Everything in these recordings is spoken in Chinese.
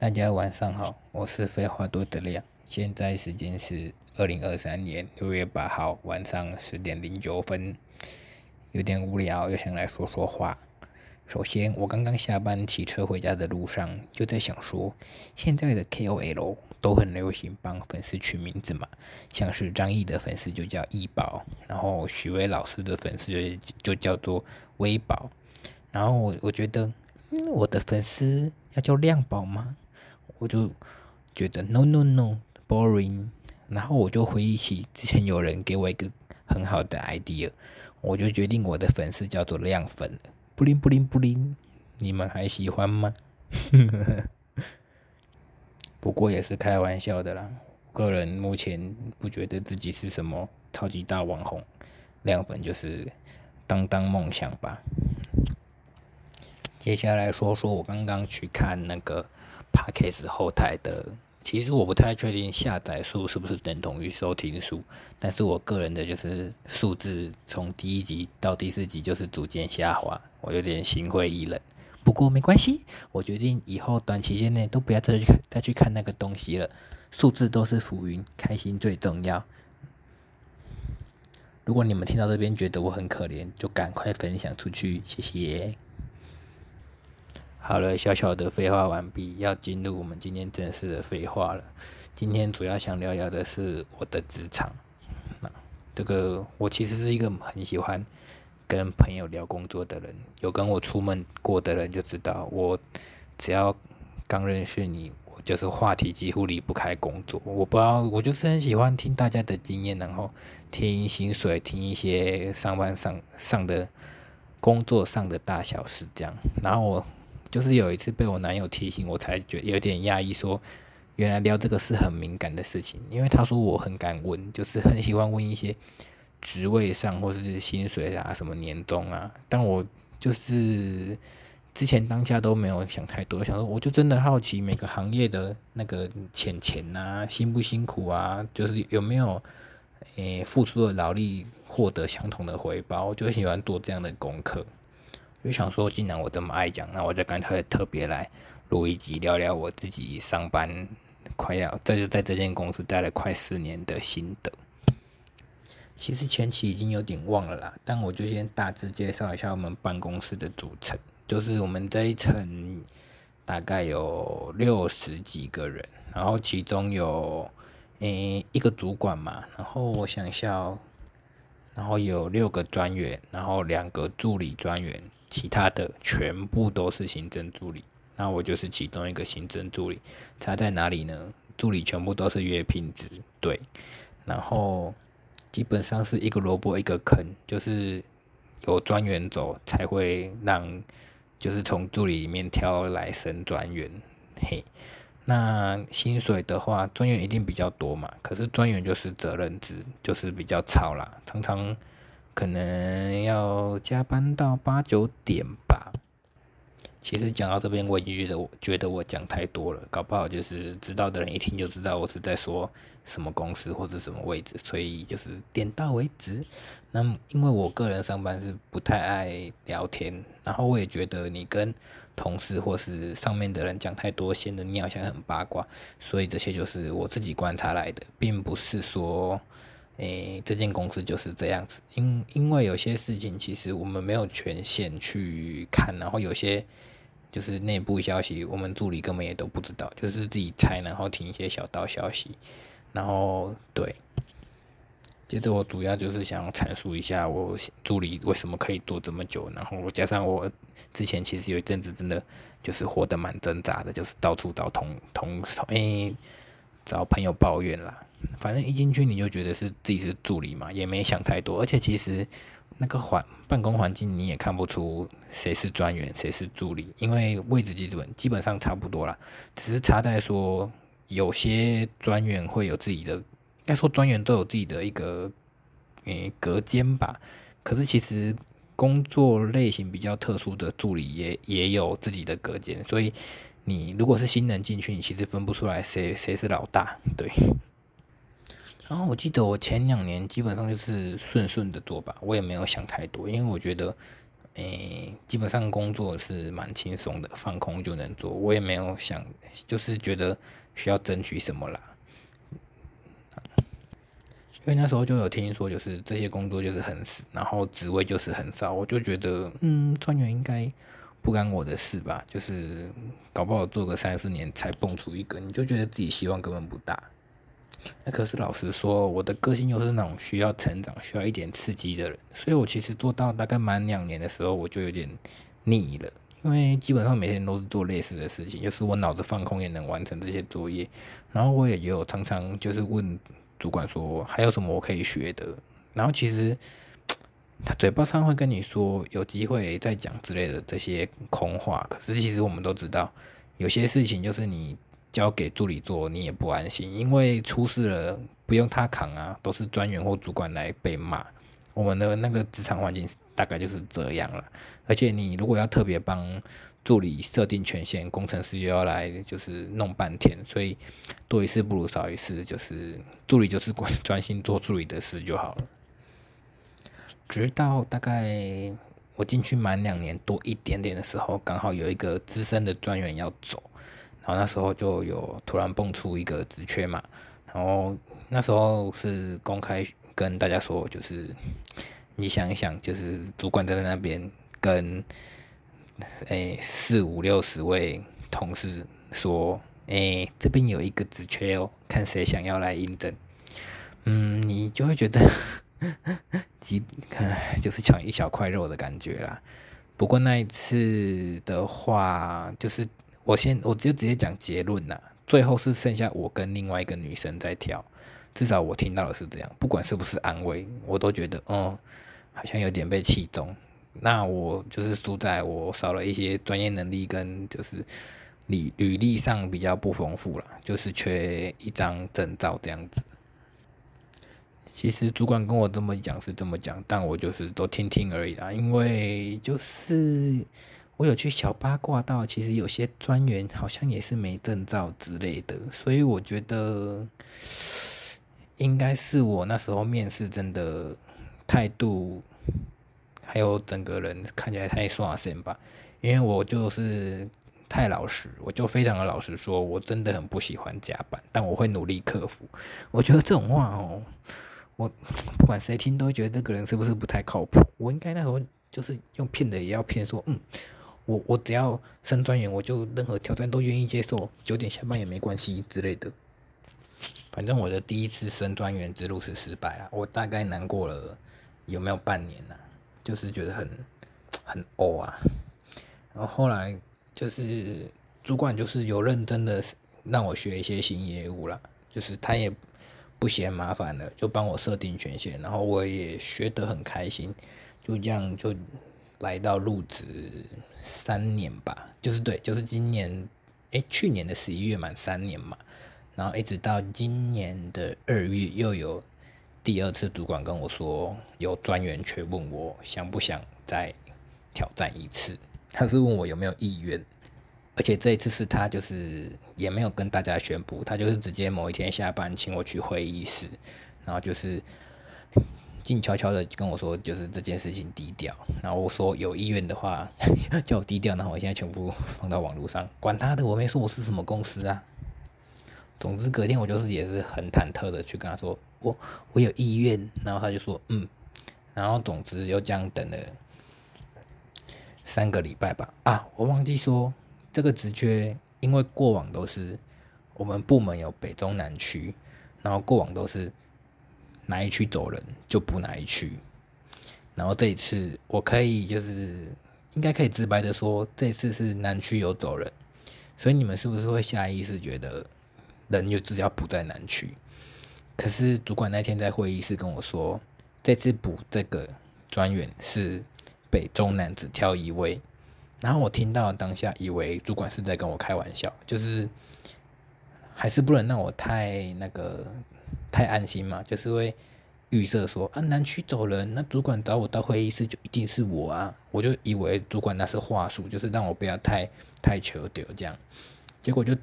大家晚上好，我是废话多的亮，现在时间是二零二三年六月八号晚上十点零九分，有点无聊，又想来说说话。首先，我刚刚下班骑车回家的路上，就在想说，现在的 KOL 都很流行帮粉丝取名字嘛，像是张译的粉丝就叫易宝，然后许巍老师的粉丝就就叫做微宝，然后我我觉得，我的粉丝要叫亮宝吗？我就觉得 no no no boring，然后我就回忆起之前有人给我一个很好的 idea，我就决定我的粉丝叫做亮粉了。不灵不灵不灵，你们还喜欢吗？不过也是开玩笑的啦。个人目前不觉得自己是什么超级大网红，亮粉就是当当梦想吧。接下来说说我刚刚去看那个 Parkes 后台的。其实我不太确定下载数是不是等同于收听数，但是我个人的就是数字从第一集到第四集就是逐渐下滑，我有点心灰意冷。不过没关系，我决定以后短期间内都不要再去再去看那个东西了。数字都是浮云，开心最重要。如果你们听到这边觉得我很可怜，就赶快分享出去，谢谢。好了，小小的废话完毕，要进入我们今天正式的废话了。今天主要想聊聊的是我的职场。那这个我其实是一个很喜欢跟朋友聊工作的人，有跟我出门过的人就知道，我只要刚认识你，我就是话题几乎离不开工作。我不知道，我就是很喜欢听大家的经验，然后听薪水，听一些上班上上的工作上的大小事这样，然后我。就是有一次被我男友提醒，我才觉有点压抑，说原来聊这个是很敏感的事情，因为他说我很敢问，就是很喜欢问一些职位上或者是薪水啊、什么年终啊，但我就是之前当下都没有想太多，想说我就真的好奇每个行业的那个钱钱呐，辛不辛苦啊，就是有没有诶付出的劳力获得相同的回报，我就喜欢做这样的功课。就想说，既然我这么爱讲，那我就干脆特别来录一集，聊聊我自己上班快要，这就在这间公司待了快四年的心得。其实前期已经有点忘了啦，但我就先大致介绍一下我们办公室的组成。就是我们这一层大概有六十几个人，然后其中有诶一个主管嘛，然后我想一下哦，然后有六个专员，然后两个助理专员。其他的全部都是行政助理，那我就是其中一个行政助理。差在哪里呢？助理全部都是月聘制，对。然后基本上是一个萝卜一个坑，就是有专员走才会让，就是从助理里面挑来升专员。嘿，那薪水的话，专员一定比较多嘛。可是专员就是责任制，就是比较吵啦，常常。可能要加班到八九点吧。其实讲到这边，我已经觉得我觉得我讲太多了，搞不好就是知道的人一听就知道我是在说什么公司或者什么位置，所以就是点到为止。那因为我个人上班是不太爱聊天，然后我也觉得你跟同事或是上面的人讲太多，显得你好像很八卦，所以这些就是我自己观察来的，并不是说。诶，这间公司就是这样子，因因为有些事情其实我们没有权限去看，然后有些就是内部消息，我们助理根本也都不知道，就是自己猜，然后听一些小道消息，然后对。接着我主要就是想阐述一下我助理为什么可以做这么久，然后加上我之前其实有一阵子真的就是活得蛮挣扎的，就是到处找同同诶找朋友抱怨啦。反正一进去你就觉得是自己是助理嘛，也没想太多。而且其实那个环办公环境你也看不出谁是专员谁是助理，因为位置基本基本上差不多啦，只是差在说有些专员会有自己的，应该说专员都有自己的一个诶隔间吧。可是其实工作类型比较特殊的助理也也有自己的隔间，所以你如果是新人进去，你其实分不出来谁谁是老大，对。然后我记得我前两年基本上就是顺顺的做吧，我也没有想太多，因为我觉得，诶，基本上工作是蛮轻松的，放空就能做。我也没有想，就是觉得需要争取什么啦。因为那时候就有听说，就是这些工作就是很死，然后职位就是很少，我就觉得，嗯，专员应该不干我的事吧，就是搞不好做个三四年才蹦出一个，你就觉得自己希望根本不大。那可是老实说，我的个性又是那种需要成长、需要一点刺激的人，所以我其实做到大概满两年的时候，我就有点腻了，因为基本上每天都是做类似的事情，就是我脑子放空也能完成这些作业，然后我也有常常就是问。主管说还有什么我可以学的，然后其实他嘴巴上会跟你说有机会再讲之类的这些空话，可是其实我们都知道，有些事情就是你交给助理做你也不安心，因为出事了不用他扛啊，都是专员或主管来被骂。我们的那个职场环境大概就是这样了，而且你如果要特别帮。助理设定权限，工程师又要来，就是弄半天，所以多一事不如少一事，就是助理就是专专心做助理的事就好了。直到大概我进去满两年多一点点的时候，刚好有一个资深的专员要走，然后那时候就有突然蹦出一个职缺嘛，然后那时候是公开跟大家说，就是你想一想，就是主管站在那边跟。诶，四五六十位同事说，诶，这边有一个职缺哦，看谁想要来应征。嗯，你就会觉得，几，就是抢一小块肉的感觉啦。不过那一次的话，就是我先，我就直接讲结论啦。最后是剩下我跟另外一个女生在跳，至少我听到的是这样。不管是不是安慰，我都觉得，嗯，好像有点被器重。那我就是输在我少了一些专业能力，跟就是履履历上比较不丰富了，就是缺一张证照这样子。其实主管跟我这么讲是这么讲，但我就是都听听而已啦。因为就是我有去小八卦到，其实有些专员好像也是没证照之类的，所以我觉得应该是我那时候面试真的态度。还有整个人看起来太刷新吧，因为我就是太老实，我就非常的老实说，我真的很不喜欢加班，但我会努力克服。我觉得这种话哦，我不管谁听都觉得这个人是不是不太靠谱。我应该那时候就是用骗的也要骗说，嗯，我我只要升专员，我就任何挑战都愿意接受，九点下班也没关系之类的。反正我的第一次升专员之路是失败了，我大概难过了有没有半年呢？就是觉得很很哦啊，然后后来就是主管就是有认真的让我学一些新业务了，就是他也不嫌麻烦了，就帮我设定权限，然后我也学得很开心，就这样就来到入职三年吧，就是对，就是今年哎去年的十一月满三年嘛，然后一直到今年的二月又有。第二次主管跟我说有专员却，问我想不想再挑战一次。他是问我有没有意愿，而且这一次是他就是也没有跟大家宣布，他就是直接某一天下班请我去会议室，然后就是静悄悄的跟我说，就是这件事情低调。然后我说有意愿的话 叫我低调，然后我现在全部放到网络上，管他的，我没说我是什么公司啊。总之隔天我就是也是很忐忑的去跟他说。我我有意愿，然后他就说嗯，然后总之又这样等了三个礼拜吧。啊，我忘记说这个职缺，因为过往都是我们部门有北中南区，然后过往都是哪一区走人就补哪一区，然后这一次我可以就是应该可以直白的说，这次是南区有走人，所以你们是不是会下意识觉得人就只要补在南区？可是主管那天在会议室跟我说，这次补这个专员是北中南只挑一位，然后我听到当下以为主管是在跟我开玩笑，就是还是不能让我太那个太安心嘛，就是会预设说啊南区走人，那主管找我到会议室就一定是我啊，我就以为主管那是话术，就是让我不要太太求丢这样，结果就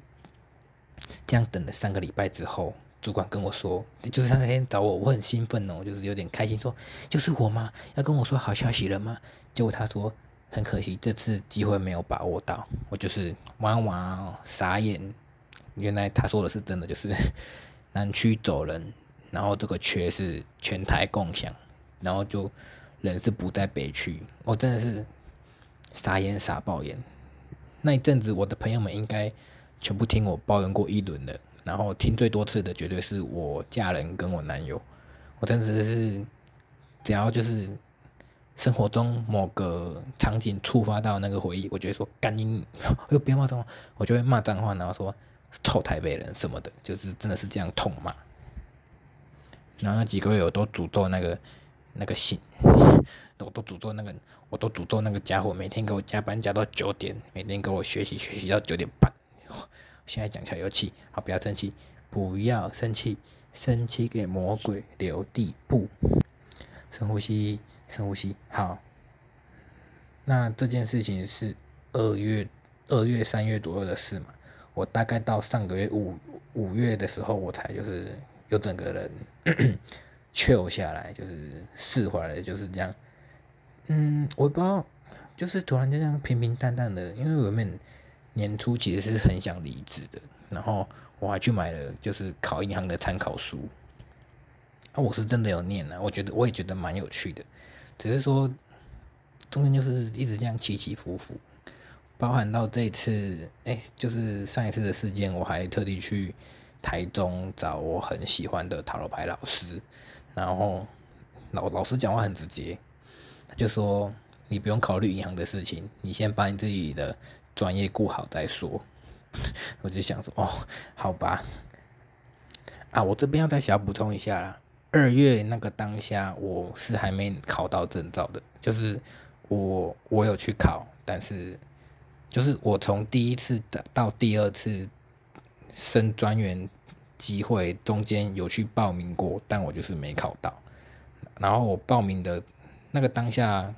这样等了三个礼拜之后。主管跟我说，就是他那天找我，我很兴奋哦，就是有点开心，说就是我吗？要跟我说好消息了吗？结果他说很可惜这次机会没有把握到，我就是哇哇傻眼，原来他说的是真的，就是南区走人，然后这个缺是全台共享，然后就人是不在北区，我真的是傻眼傻爆眼。那一阵子我的朋友们应该全部听我抱怨过一轮了，然后听最多次的绝对是我家人跟我男友，我真的是只要就是生活中某个场景触发到那个回忆，我觉得说干你，又别骂脏话，我就会骂脏话，然后说臭台北人什么的，就是真的是这样痛骂。然后那几个月我都诅咒那个那个信，我都诅咒那个，我都诅咒那个家伙，每天给我加班加到九点，每天给我学习学习到九点半。现在讲起来有气，好，不要生气，不要生气，生气给魔鬼留地步。深呼吸，深呼吸，好。那这件事情是二月、二月、三月左右的事嘛？我大概到上个月五五月的时候，我才就是有整个人 chill 下来，就是释怀了，就是这样。嗯，我不知道，就是突然间这样平平淡淡的，因为我们年初其实是很想离职的，然后我还去买了就是考银行的参考书。啊，我是真的有念啊，我觉得我也觉得蛮有趣的，只是说中间就是一直这样起起伏伏，包含到这次，哎，就是上一次的事件，我还特地去台中找我很喜欢的塔罗牌老师，然后老老师讲话很直接。他就说你不用考虑银行的事情，你先把你自己的专业顾好再说。我就想说，哦，好吧。啊，我这边要再小补充一下啦。二月那个当下，我是还没考到证照的，就是我我有去考，但是就是我从第一次的到第二次升专员机会中间有去报名过，但我就是没考到。然后我报名的。那个当下，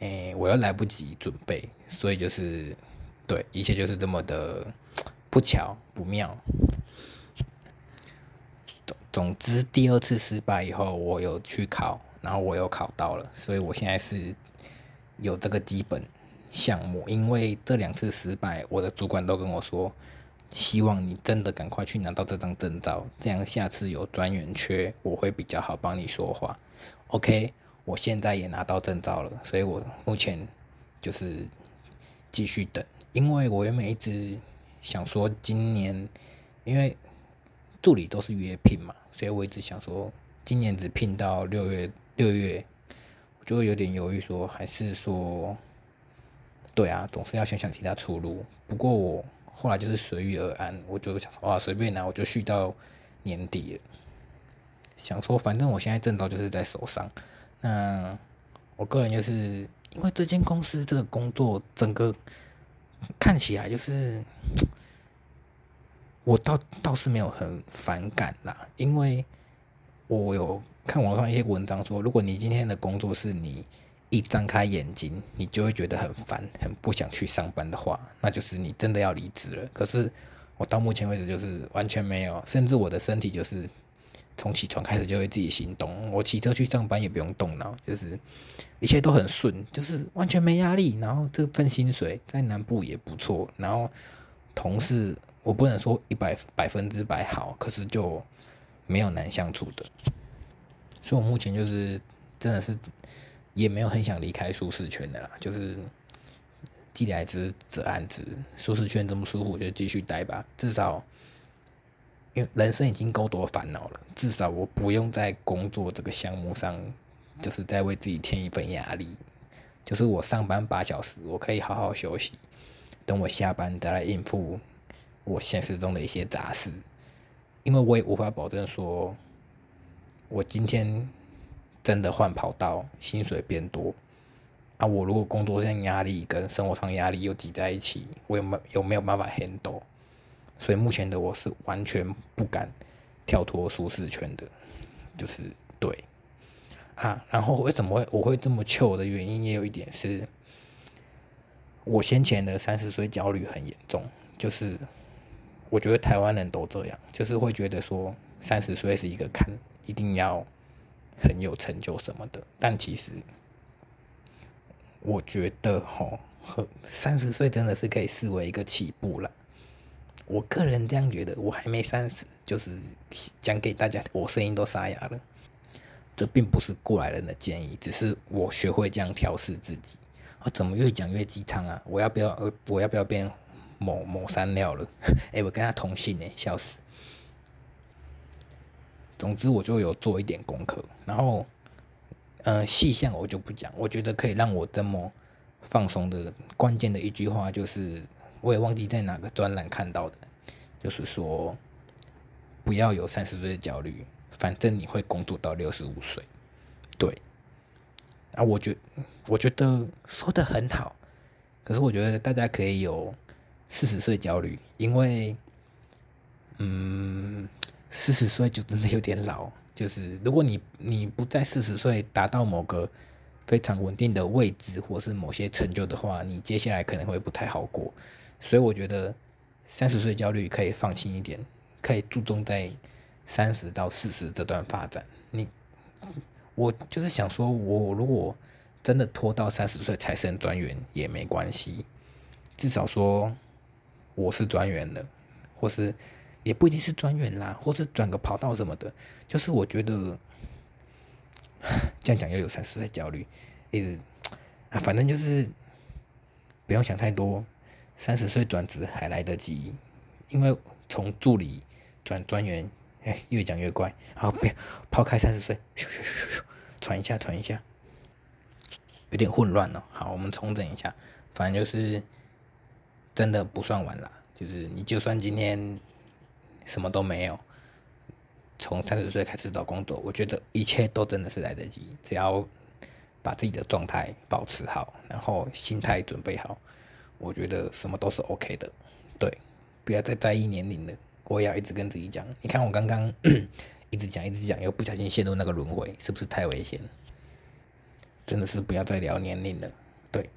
诶，我又来不及准备，所以就是对一切就是这么的不巧不妙。总总之，第二次失败以后，我有去考，然后我又考到了，所以我现在是有这个基本项目。因为这两次失败，我的主管都跟我说，希望你真的赶快去拿到这张证照，这样下次有专员缺，我会比较好帮你说话。OK。我现在也拿到证照了，所以我目前就是继续等，因为我原本一直想说今年，因为助理都是约聘嘛，所以我一直想说今年只聘到六月六月，我就有点犹豫，说还是说，对啊，总是要想想其他出路。不过我后来就是随遇而安，我就想说啊，随便拿，我就续到年底了。想说反正我现在证照就是在手上。那我个人就是因为这间公司这个工作整个看起来就是，我倒倒是没有很反感啦，因为我有看网上一些文章说，如果你今天的工作是你一张开眼睛，你就会觉得很烦，很不想去上班的话，那就是你真的要离职了。可是我到目前为止就是完全没有，甚至我的身体就是。从起床开始就会自己行动，我骑车去上班也不用动脑，就是一切都很顺，就是完全没压力。然后这份薪水在南部也不错，然后同事我不能说一百百分之百好，可是就没有难相处的。所以我目前就是真的是也没有很想离开舒适圈的啦，就是既来之则安之，舒适圈这么舒服就继续待吧，至少。因为人生已经够多烦恼了，至少我不用在工作这个项目上，就是在为自己添一份压力。就是我上班八小时，我可以好好休息，等我下班再来应付我现实中的一些杂事。因为我也无法保证说，我今天真的换跑道，薪水变多啊！我如果工作上压力跟生活上压力又挤在一起，我有没有没有办法 handle？所以目前的我是完全不敢跳脱舒适圈的，就是对啊。然后为什么会我会这么糗的原因也有一点是，我先前的三十岁焦虑很严重，就是我觉得台湾人都这样，就是会觉得说三十岁是一个坎，一定要很有成就什么的。但其实我觉得吼，三十岁真的是可以视为一个起步了。我个人这样觉得，我还没三十，就是讲给大家，我声音都沙哑了。这并不是过来人的建议，只是我学会这样调试自己。啊，怎么越讲越鸡汤啊？我要不要，我要不要变某某三料了？哎，我跟他同姓哎，笑死。总之，我就有做一点功课，然后，呃，细项我就不讲。我觉得可以让我这么放松的关键的一句话就是。我也忘记在哪个专栏看到的，就是说不要有三十岁的焦虑，反正你会工作到六十五岁。对，啊，我觉我觉得说的很好，可是我觉得大家可以有四十岁焦虑，因为嗯，四十岁就真的有点老。就是如果你你不在四十岁达到某个非常稳定的位置，或是某些成就的话，你接下来可能会不太好过。所以我觉得三十岁焦虑可以放轻一点，可以注重在三十到四十这段发展。你，我就是想说，我如果真的拖到三十岁才升专员也没关系，至少说我是专员的，或是也不一定是专员啦，或是转个跑道什么的。就是我觉得 这样讲又有三十岁焦虑，一直啊，反正就是不用想太多。三十岁转职还来得及，因为从助理转专员，哎，越讲越怪。好，不要抛开三十岁，咻咻咻咻，传一下，传一下，有点混乱了。好，我们重整一下，反正就是真的不算晚啦。就是你就算今天什么都没有，从三十岁开始找工作，我觉得一切都真的是来得及。只要把自己的状态保持好，然后心态准备好。我觉得什么都是 OK 的，对，不要再在意年龄了。我也要一直跟自己讲，你看我刚刚 一直讲一直讲，又不小心陷入那个轮回，是不是太危险？真的是不要再聊年龄了，对，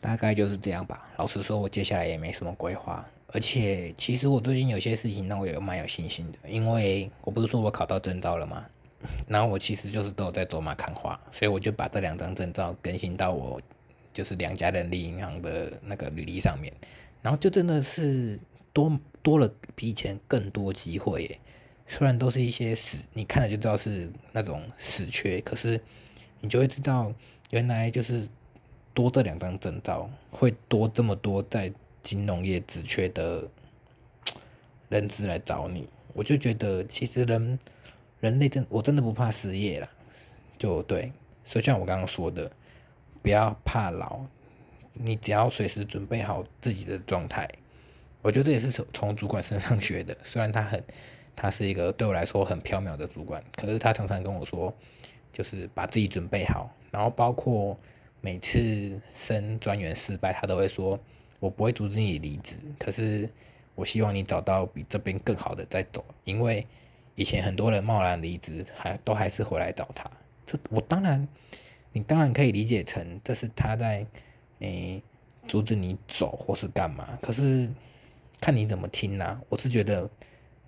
大概就是这样吧。老实说，我接下来也没什么规划，而且其实我最近有些事情让我也蛮有信心的，因为我不是说我考到证照了吗？然后我其实就是都有在走马看花，所以我就把这两张证照更新到我就是两家人力银行的那个履历上面，然后就真的是多多了比以前更多机会耶。虽然都是一些死，你看了就知道是那种死缺，可是你就会知道原来就是多这两张证照会多这么多在金融业职缺的人资来找你，我就觉得其实人。人类真我真的不怕失业了，就对，所以像我刚刚说的，不要怕老，你只要随时准备好自己的状态。我觉得这也是从从主管身上学的，虽然他很，他是一个对我来说很缥缈的主管，可是他常常跟我说，就是把自己准备好，然后包括每次升专员失败，他都会说，我不会阻止你离职，可是我希望你找到比这边更好的再走，因为。以前很多人贸然离职，还都还是回来找他。这我当然，你当然可以理解成这是他在诶阻止你走或是干嘛。可是看你怎么听啦，我是觉得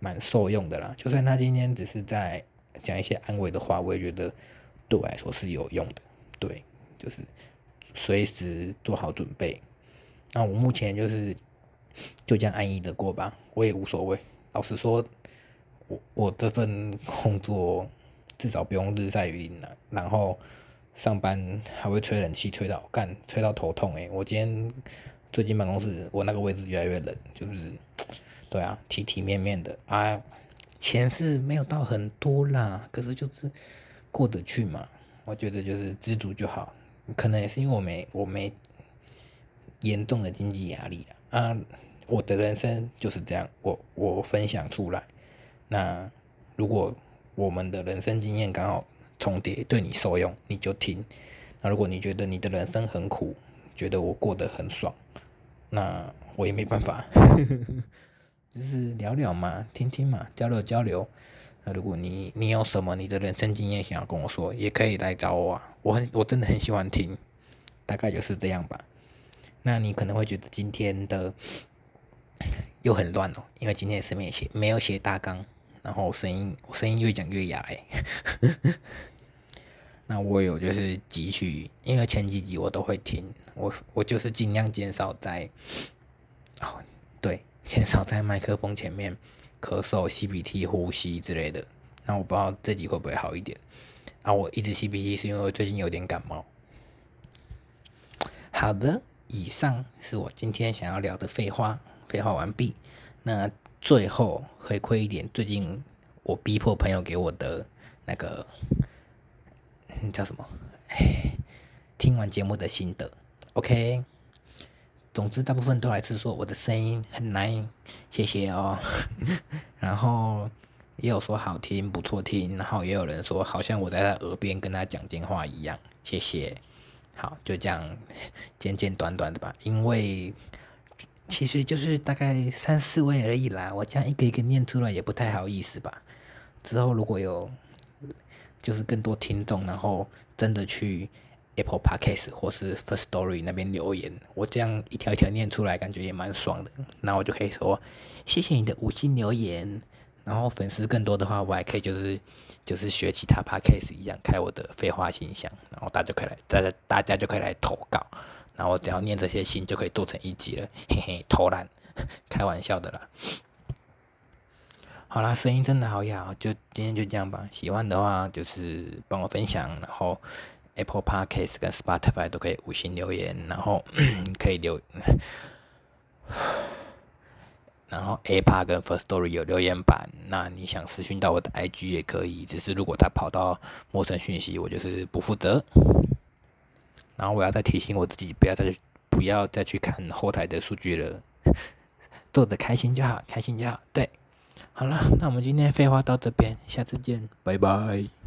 蛮受用的啦。就算他今天只是在讲一些安慰的话，我也觉得对我来说是有用的。对，就是随时做好准备。那我目前就是就这样安逸的过吧，我也无所谓。老实说。我我这份工作至少不用日晒雨淋了，然后上班还会吹冷气，吹到干吹到头痛诶，我今天最近办公室我那个位置越来越冷，就是对啊，体体面面的啊，钱是没有到很多啦，可是就是过得去嘛。我觉得就是知足就好，可能也是因为我没我没严重的经济压力啊。啊，我的人生就是这样，我我分享出来。那如果我们的人生经验刚好重叠，对你受用，你就听。那如果你觉得你的人生很苦，觉得我过得很爽，那我也没办法，就是聊聊嘛，听听嘛，交流交流。那如果你你有什么你的人生经验想要跟我说，也可以来找我啊，我很我真的很喜欢听，大概就是这样吧。那你可能会觉得今天的 又很乱哦，因为今天是没写没有写大纲。然后声音，声音越讲越哑哎。那我有就是汲取，因为前几集我都会听，我我就是尽量减少在，哦，对，减少在麦克风前面咳嗽、吸鼻涕、呼吸之类的。那我不知道这集会不会好一点。啊，我一直吸鼻涕是因为我最近有点感冒。好的，以上是我今天想要聊的废话，废话完毕。那最后回馈一点，最近我逼迫朋友给我的那个，叫什么？听完节目的心得。OK，总之大部分都还是说我的声音很难，谢谢哦。然后也有说好听，不错听，然后也有人说好像我在他耳边跟他讲电话一样，谢谢。好，就这样简简短短的吧，因为其实就是大概三四位而已啦，我这样一个一个念出来也不太好意思吧。之后如果有就是更多听众，然后真的去 Apple Podcast 或是 First Story 那边留言，我这样一条一条念出来，感觉也蛮爽的。那我就可以说谢谢你的五星留言。然后粉丝更多的话，我还可以就是就是学其他 podcast 一样开我的废话信箱，然后大家就可以来，大家大家就可以来投稿，然后只要念这些信就可以做成一集了，嘿嘿，偷懒，开玩笑的啦。好啦，声音真的好哑，就今天就这样吧。喜欢的话就是帮我分享，然后 Apple Podcast 跟 Spotify 都可以五星留言，然后 可以留。然后 A 趴跟 First Story 有留言板，那你想私讯到我的 IG 也可以，只是如果他跑到陌生讯息，我就是不负责。然后我要再提醒我自己，不要再不要再去看后台的数据了，做的开心就好，开心就好。对，好了，那我们今天废话到这边，下次见，拜拜。